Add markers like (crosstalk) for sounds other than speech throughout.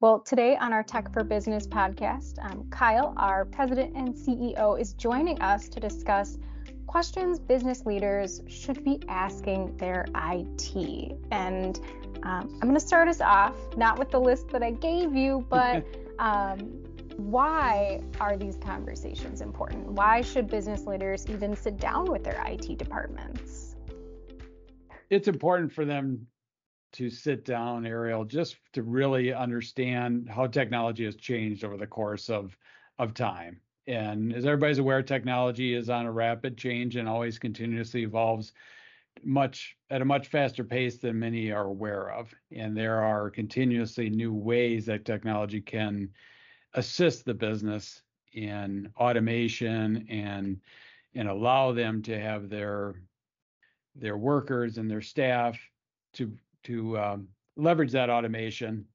Well, today on our Tech for Business podcast, um, Kyle, our president and CEO, is joining us to discuss questions business leaders should be asking their IT. And um, I'm going to start us off, not with the list that I gave you, but (laughs) um, why are these conversations important? Why should business leaders even sit down with their IT departments? It's important for them to sit down, Ariel, just to really understand how technology has changed over the course of of time. And as everybody's aware, technology is on a rapid change and always continuously evolves much at a much faster pace than many are aware of. And there are continuously new ways that technology can assist the business in automation and and allow them to have their their workers and their staff to to um, leverage that automation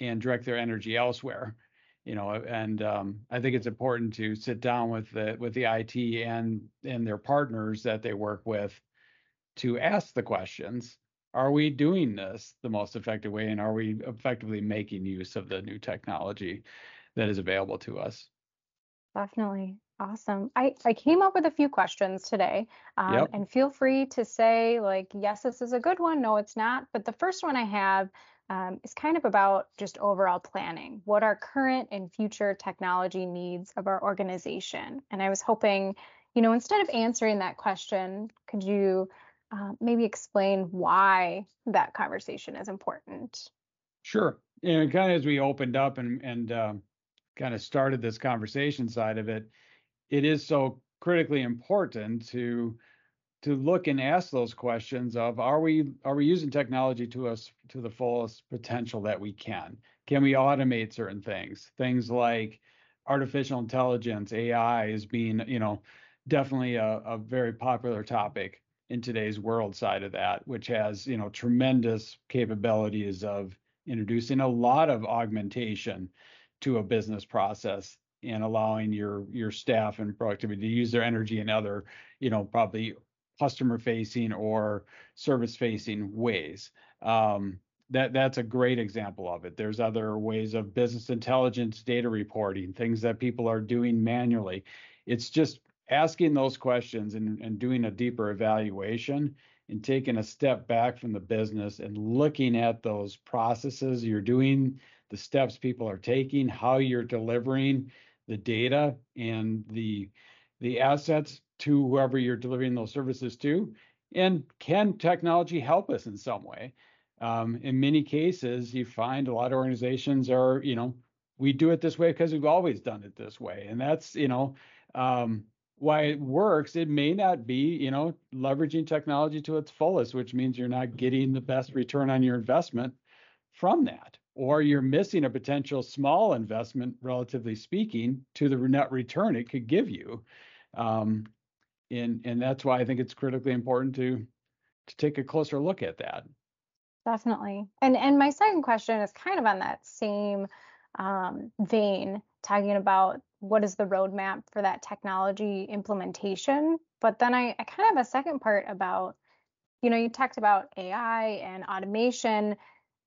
and direct their energy elsewhere you know and um, i think it's important to sit down with the with the it and and their partners that they work with to ask the questions are we doing this the most effective way and are we effectively making use of the new technology that is available to us? Definitely awesome i i came up with a few questions today um, yep. and feel free to say like yes this is a good one no it's not but the first one i have um, is kind of about just overall planning, what are current and future technology needs of our organization. And I was hoping, you know, instead of answering that question, could you uh, maybe explain why that conversation is important? Sure. And kind of as we opened up and and uh, kind of started this conversation side of it, it is so critically important to to look and ask those questions of are we are we using technology to us to the fullest potential that we can? Can we automate certain things? Things like artificial intelligence ai is being you know definitely a, a very popular topic in today's world side of that which has you know tremendous capabilities of introducing a lot of augmentation to a business process and allowing your your staff and productivity to use their energy in other you know probably customer facing or service facing ways. Um, that that's a great example of it. There's other ways of business intelligence data reporting, things that people are doing manually. It's just asking those questions and, and doing a deeper evaluation and taking a step back from the business and looking at those processes you're doing, the steps people are taking, how you're delivering the data and the the assets to whoever you're delivering those services to? And can technology help us in some way? Um, in many cases, you find a lot of organizations are, you know, we do it this way because we've always done it this way. And that's, you know, um, why it works. It may not be, you know, leveraging technology to its fullest, which means you're not getting the best return on your investment from that, or you're missing a potential small investment, relatively speaking, to the net return it could give you. Um, and and that's why I think it's critically important to to take a closer look at that. Definitely. And and my second question is kind of on that same um, vein, talking about what is the roadmap for that technology implementation. But then I, I kind of have a second part about, you know, you talked about AI and automation.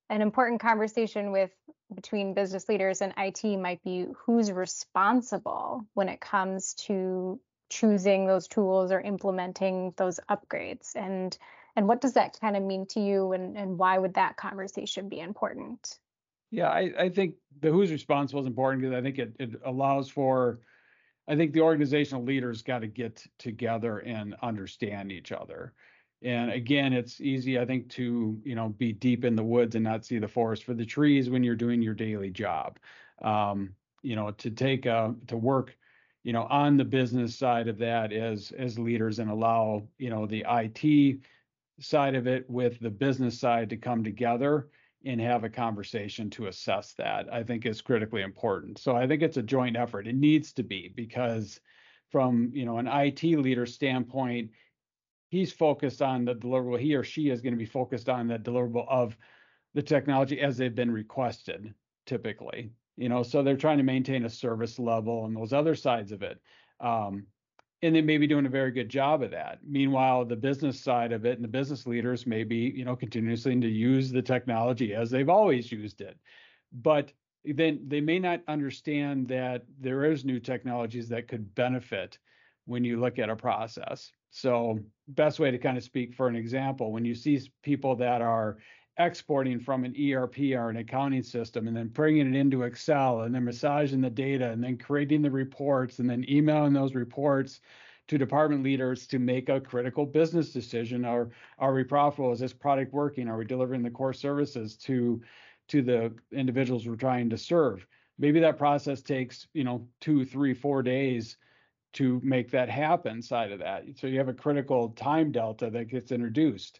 An important conversation with between business leaders and IT might be who's responsible when it comes to choosing those tools or implementing those upgrades? And and what does that kind of mean to you and and why would that conversation be important? Yeah i, I think the who's responsible is important because i think it, it allows for i think the organizational leaders got to get together and understand each other and again it's easy i think to you know be deep in the woods and not see the forest for the trees when you're doing your daily job um, you know to take a to work you know, on the business side of that as as leaders and allow, you know, the IT side of it with the business side to come together and have a conversation to assess that. I think is critically important. So I think it's a joint effort. It needs to be because from, you know, an IT leader standpoint, he's focused on the deliverable. He or she is going to be focused on the deliverable of the technology as they've been requested typically you know so they're trying to maintain a service level and those other sides of it um, and they may be doing a very good job of that meanwhile the business side of it and the business leaders may be you know continuously to use the technology as they've always used it but then they may not understand that there is new technologies that could benefit when you look at a process. So best way to kind of speak for an example, when you see people that are exporting from an ERP or an accounting system and then bringing it into Excel and then massaging the data and then creating the reports and then emailing those reports to department leaders to make a critical business decision. Are are we profitable? Is this product working? Are we delivering the core services to to the individuals we're trying to serve? Maybe that process takes, you know, two, three, four days to make that happen side of that. So you have a critical time delta that gets introduced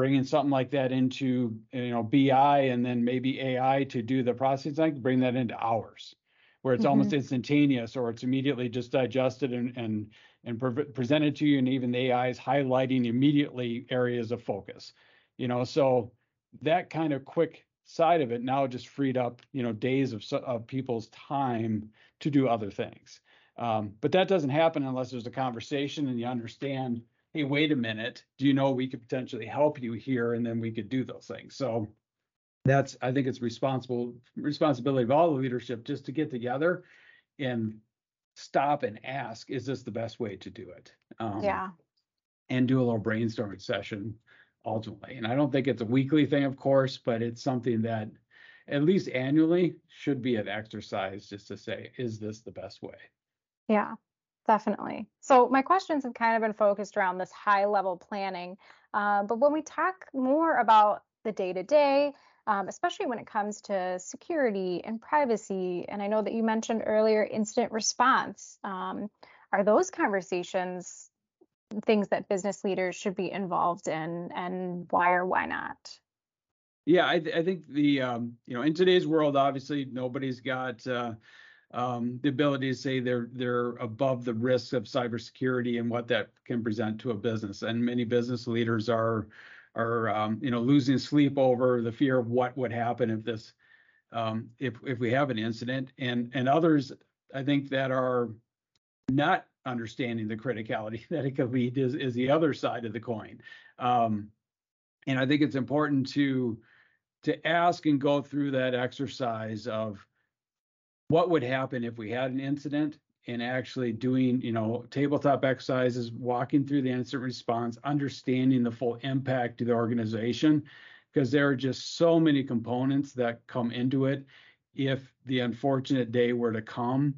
bringing something like that into you know BI and then maybe AI to do the processing, bring that into hours, where it's mm-hmm. almost instantaneous or it's immediately just digested and and and pre- presented to you, and even the AI is highlighting immediately areas of focus. You know, so that kind of quick side of it now just freed up you know days of of people's time to do other things. Um, but that doesn't happen unless there's a conversation and you understand hey, wait a minute, do you know we could potentially help you here? And then we could do those things. So that's I think it's responsible responsibility of all the leadership just to get together and stop and ask, is this the best way to do it? Um, yeah. And do a little brainstorming session ultimately. And I don't think it's a weekly thing, of course, but it's something that at least annually should be an exercise just to say, is this the best way? Yeah. Definitely. So my questions have kind of been focused around this high level planning. Uh, but when we talk more about the day to day, especially when it comes to security and privacy, and I know that you mentioned earlier incident response, um, are those conversations things that business leaders should be involved in, and why or why not? Yeah, I, th- I think the um, you know in today's world, obviously nobody's got uh, um, the ability to say they're they're above the risks of cybersecurity and what that can present to a business. And many business leaders are are um, you know losing sleep over the fear of what would happen if this um, if if we have an incident. And and others I think that are not understanding the criticality (laughs) that it could lead is is the other side of the coin. Um, and I think it's important to to ask and go through that exercise of what would happen if we had an incident and actually doing, you know, tabletop exercises, walking through the incident response, understanding the full impact to the organization, because there are just so many components that come into it. If the unfortunate day were to come,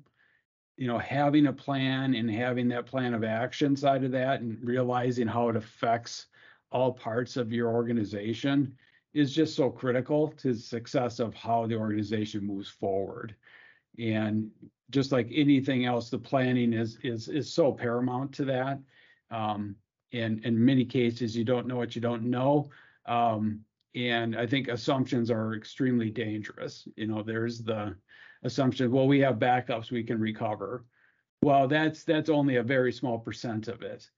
you know, having a plan and having that plan of action side of that and realizing how it affects all parts of your organization is just so critical to the success of how the organization moves forward. And just like anything else, the planning is is is so paramount to that. Um, and in many cases, you don't know what you don't know. Um, and I think assumptions are extremely dangerous. You know, there's the assumption, well, we have backups, we can recover. Well, that's that's only a very small percent of it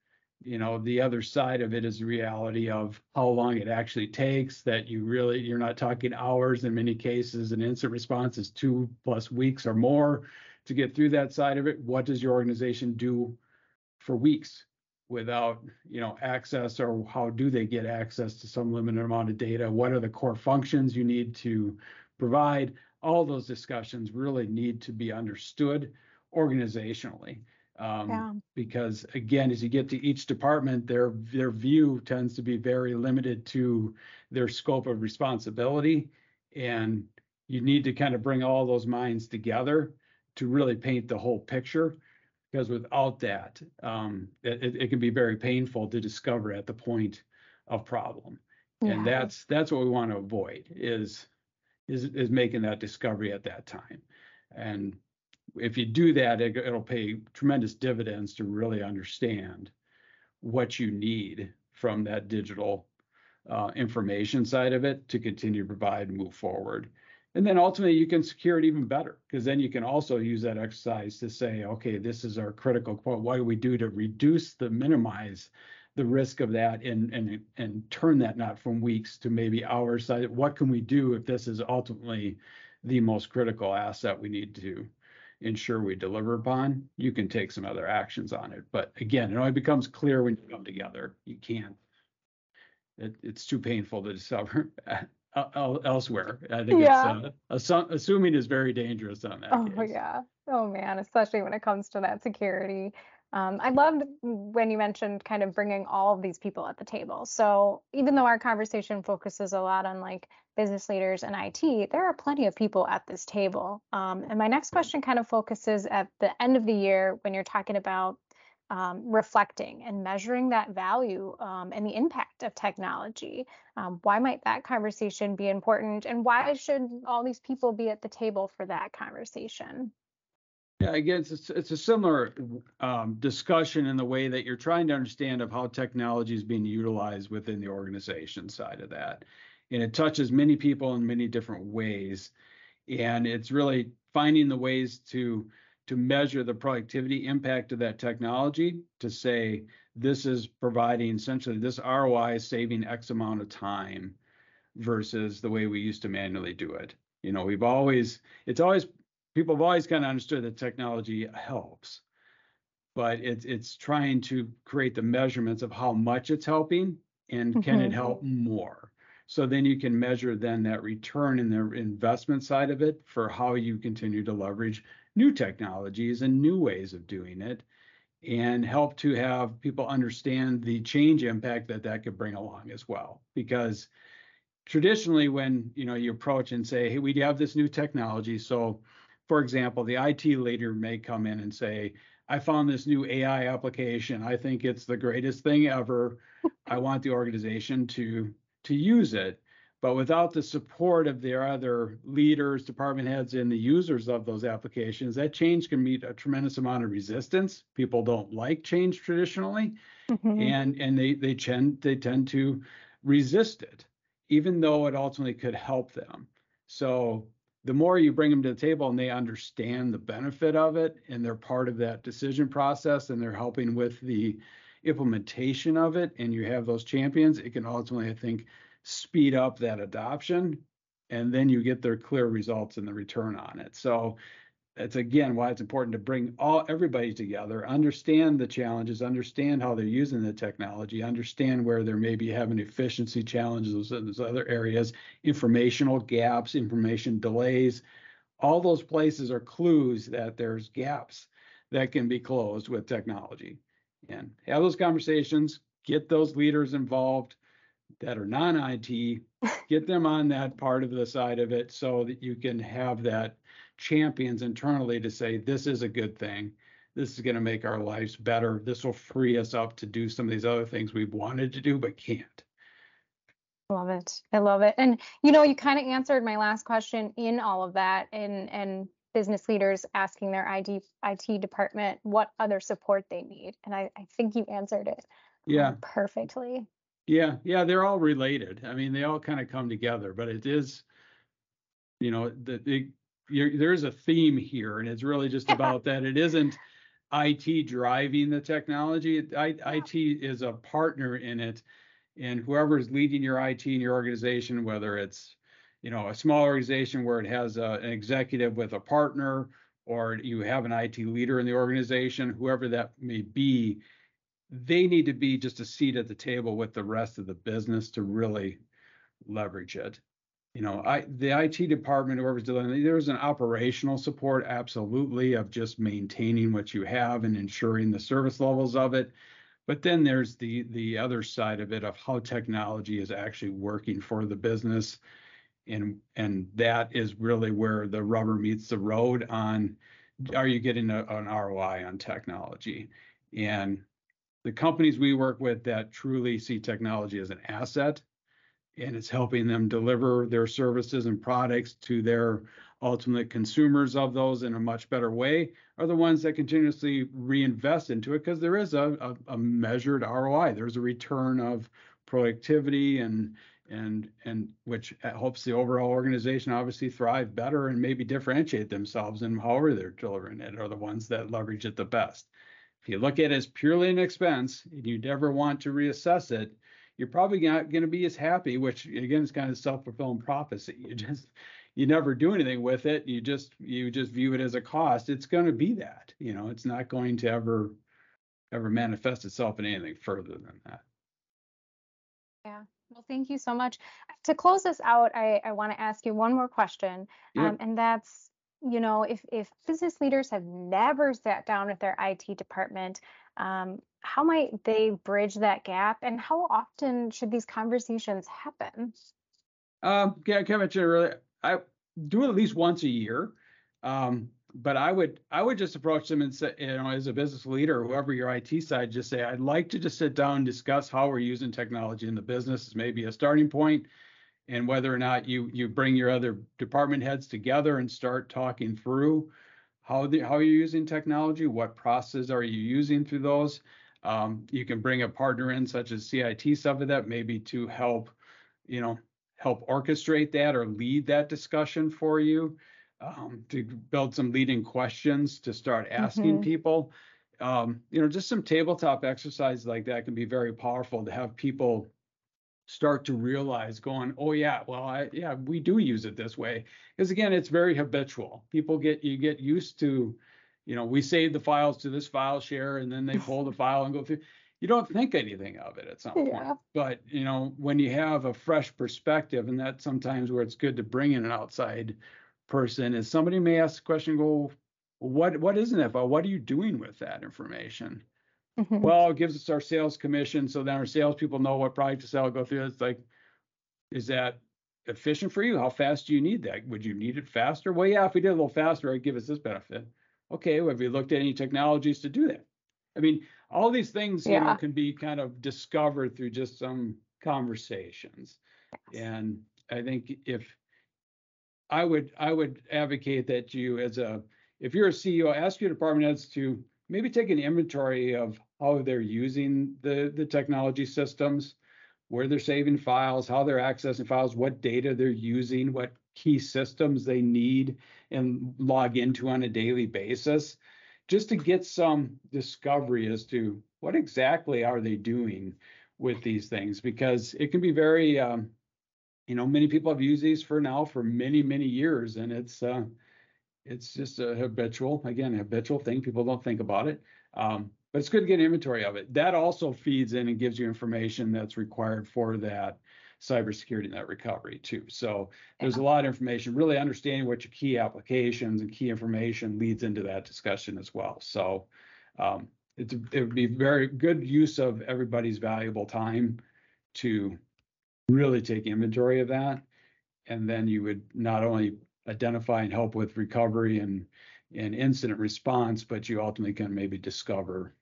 you know the other side of it is reality of how long it actually takes that you really you're not talking hours in many cases an incident response is two plus weeks or more to get through that side of it. What does your organization do for weeks without you know access or how do they get access to some limited amount of data? What are the core functions you need to provide? All those discussions really need to be understood organizationally um, yeah. Because again, as you get to each department, their their view tends to be very limited to their scope of responsibility, and you need to kind of bring all those minds together to really paint the whole picture. Because without that, um, it, it can be very painful to discover at the point of problem, yeah. and that's that's what we want to avoid is is is making that discovery at that time, and if you do that, it, it'll pay tremendous dividends to really understand what you need from that digital uh, information side of it to continue to provide and move forward. And then ultimately, you can secure it even better because then you can also use that exercise to say, okay, this is our critical quote. What do we do to reduce the minimize the risk of that and and and turn that not from weeks to maybe hours? What can we do if this is ultimately the most critical asset we need to ensure we deliver upon, you can take some other actions on it. But again, it only becomes clear when you come together. You can't. It, it's too painful to discover (laughs) elsewhere. I think yeah. it's uh, assuming is very dangerous on that. Oh case. yeah. Oh man, especially when it comes to that security. Um, I loved when you mentioned kind of bringing all of these people at the table. So even though our conversation focuses a lot on like business leaders and IT, there are plenty of people at this table. Um, and my next question kind of focuses at the end of the year when you're talking about um, reflecting and measuring that value um, and the impact of technology. Um, why might that conversation be important? And why should all these people be at the table for that conversation? Yeah, again, it's it's a similar um, discussion in the way that you're trying to understand of how technology is being utilized within the organization side of that, and it touches many people in many different ways, and it's really finding the ways to to measure the productivity impact of that technology to say this is providing essentially this ROI is saving X amount of time versus the way we used to manually do it. You know, we've always it's always people have always kind of understood that technology helps, but it's it's trying to create the measurements of how much it's helping and can mm-hmm. it help more. So then you can measure then that return in the investment side of it for how you continue to leverage new technologies and new ways of doing it and help to have people understand the change impact that that could bring along as well because traditionally when you know you approach and say hey we have this new technology so for example, the IT leader may come in and say, I found this new AI application. I think it's the greatest thing ever. I want the organization to to use it. But without the support of their other leaders, department heads, and the users of those applications, that change can meet a tremendous amount of resistance. People don't like change traditionally, mm-hmm. and and they they tend they tend to resist it, even though it ultimately could help them. So the more you bring them to the table and they understand the benefit of it and they're part of that decision process and they're helping with the implementation of it and you have those champions it can ultimately i think speed up that adoption and then you get their clear results and the return on it. So that's again why it's important to bring all everybody together understand the challenges understand how they're using the technology understand where they're maybe having efficiency challenges in those other areas informational gaps information delays. All those places are clues that there's gaps that can be closed with technology and have those conversations get those leaders involved that are non-IT, (laughs) get them on that part of the side of it so that you can have that champions internally to say this is a good thing. This is going to make our lives better. This will free us up to do some of these other things we've wanted to do but can't. Love it. I love it. And you know, you kind of answered my last question in all of that and and business leaders asking their ID, IT department what other support they need. And I, I think you answered it yeah. Um, perfectly. Yeah, yeah, they're all related. I mean, they all kind of come together, but it is, you know, the, the there's a theme here, and it's really just (laughs) about that. It isn't IT driving the technology. I, IT is a partner in it, and whoever is leading your IT in your organization, whether it's you know a small organization where it has a, an executive with a partner, or you have an IT leader in the organization, whoever that may be, they need to be just a seat at the table with the rest of the business to really leverage it you know, I the IT department, whoever's doing there's an operational support, absolutely, of just maintaining what you have and ensuring the service levels of it. But then there's the the other side of it of how technology is actually working for the business. And and that is really where the rubber meets the road on are you getting a, an ROI on technology? And the companies we work with that truly see technology as an asset and it's helping them deliver their services and products to their ultimate consumers of those in a much better way are the ones that continuously reinvest into it because there is a, a, a, measured ROI. There's a return of productivity and and and which helps the overall organization obviously thrive better and maybe differentiate themselves in however they're delivering it are the ones that leverage it the best. If you look at it as purely an expense and you never want to reassess it, you're probably not going to be as happy, which again is kind of self-fulfilling prophecy. (laughs) You just you never do anything with it. You just you just view it as a cost. It's going to be that. You know, it's not going to ever ever manifest itself in anything further than that. Yeah, Well, thank you so much. To close this out, I, I want to ask you one more question, Yep. um, and that's, you know, if if business leaders have never sat down with their IT department, um, how might they bridge that gap, and how often should these conversations happen? Um, yeah, I kind of mentioned earlier, I do it at least once a year. Um, but I would I would just approach them and say, you know, as a business leader whoever your IT side, just say, I'd like to just sit down and discuss how we're using technology in the business maybe a starting point, and whether or not you you bring your other department heads together and start talking through how the how you're using technology, what processes are you using through those. Um, you can bring a partner in such as CIT stuff of that maybe to help, you know, help orchestrate that or lead that discussion for you um, to build some leading questions to start asking hmm people. Um, you know, just some tabletop exercise like that can be very powerful to have people start to realize going, oh yeah, well, I yeah, we do use it this way. Because again, it's very habitual. People get you get used to, you know, we save the files to this file share and then they pull the file and go through. You don't think anything of it at some point. But you know, when you have a fresh perspective, and that's sometimes where it's good to bring in an outside person is somebody may ask the question, go, what what isn't it about? What are you doing with that information? hmm Well, it gives us our sales commission, so then our salespeople know what product to sell. Go through. It's like, is that efficient for you? How fast do you need that? Would you need it faster? Well, yeah, if we did a little faster, it'd give us this benefit. Okay, well, have you looked at any technologies to do that? I mean, all these things, you know, can be kind of discovered through just some conversations. And I think if I would I would advocate that you as a if you're a CEO, ask your department heads to maybe take an inventory of how they're using the the technology systems, where they're saving files, how they're accessing files, what data they're using, what key systems they need and log into on a daily basis, just to get some discovery as to what exactly are they doing with these things because it can be very um, you know, many people have used these for now for many, many years, and it's uh, it's just a habitual, again, a habitual thing. People don't think about it, um, but it's good to get inventory of it. That also feeds in and gives you information that's required for that cybersecurity and that recovery too. So there's a lot of information. Really understanding what your key applications and key information leads into that discussion as well. So um, it's it would be very good use of everybody's valuable time to really take inventory of that. And then you would not only identify and help with recovery and, and incident response, but you ultimately can maybe discover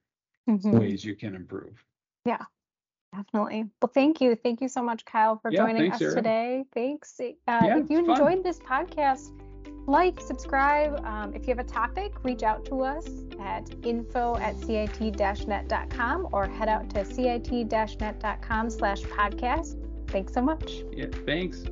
hmm ways you can improve. Yeah, definitely. Well, thank you. Thank you so much, Kyle, for Yeah, joining thanks, us Sarah. today. Thanks. Uh, Yeah, if you it's fun. enjoyed this podcast, like, subscribe. Um, if you have a topic, reach out to us at info at cit-net.com or head out to cit-net.com slash podcast. Thanks so much. Yeah, thanks.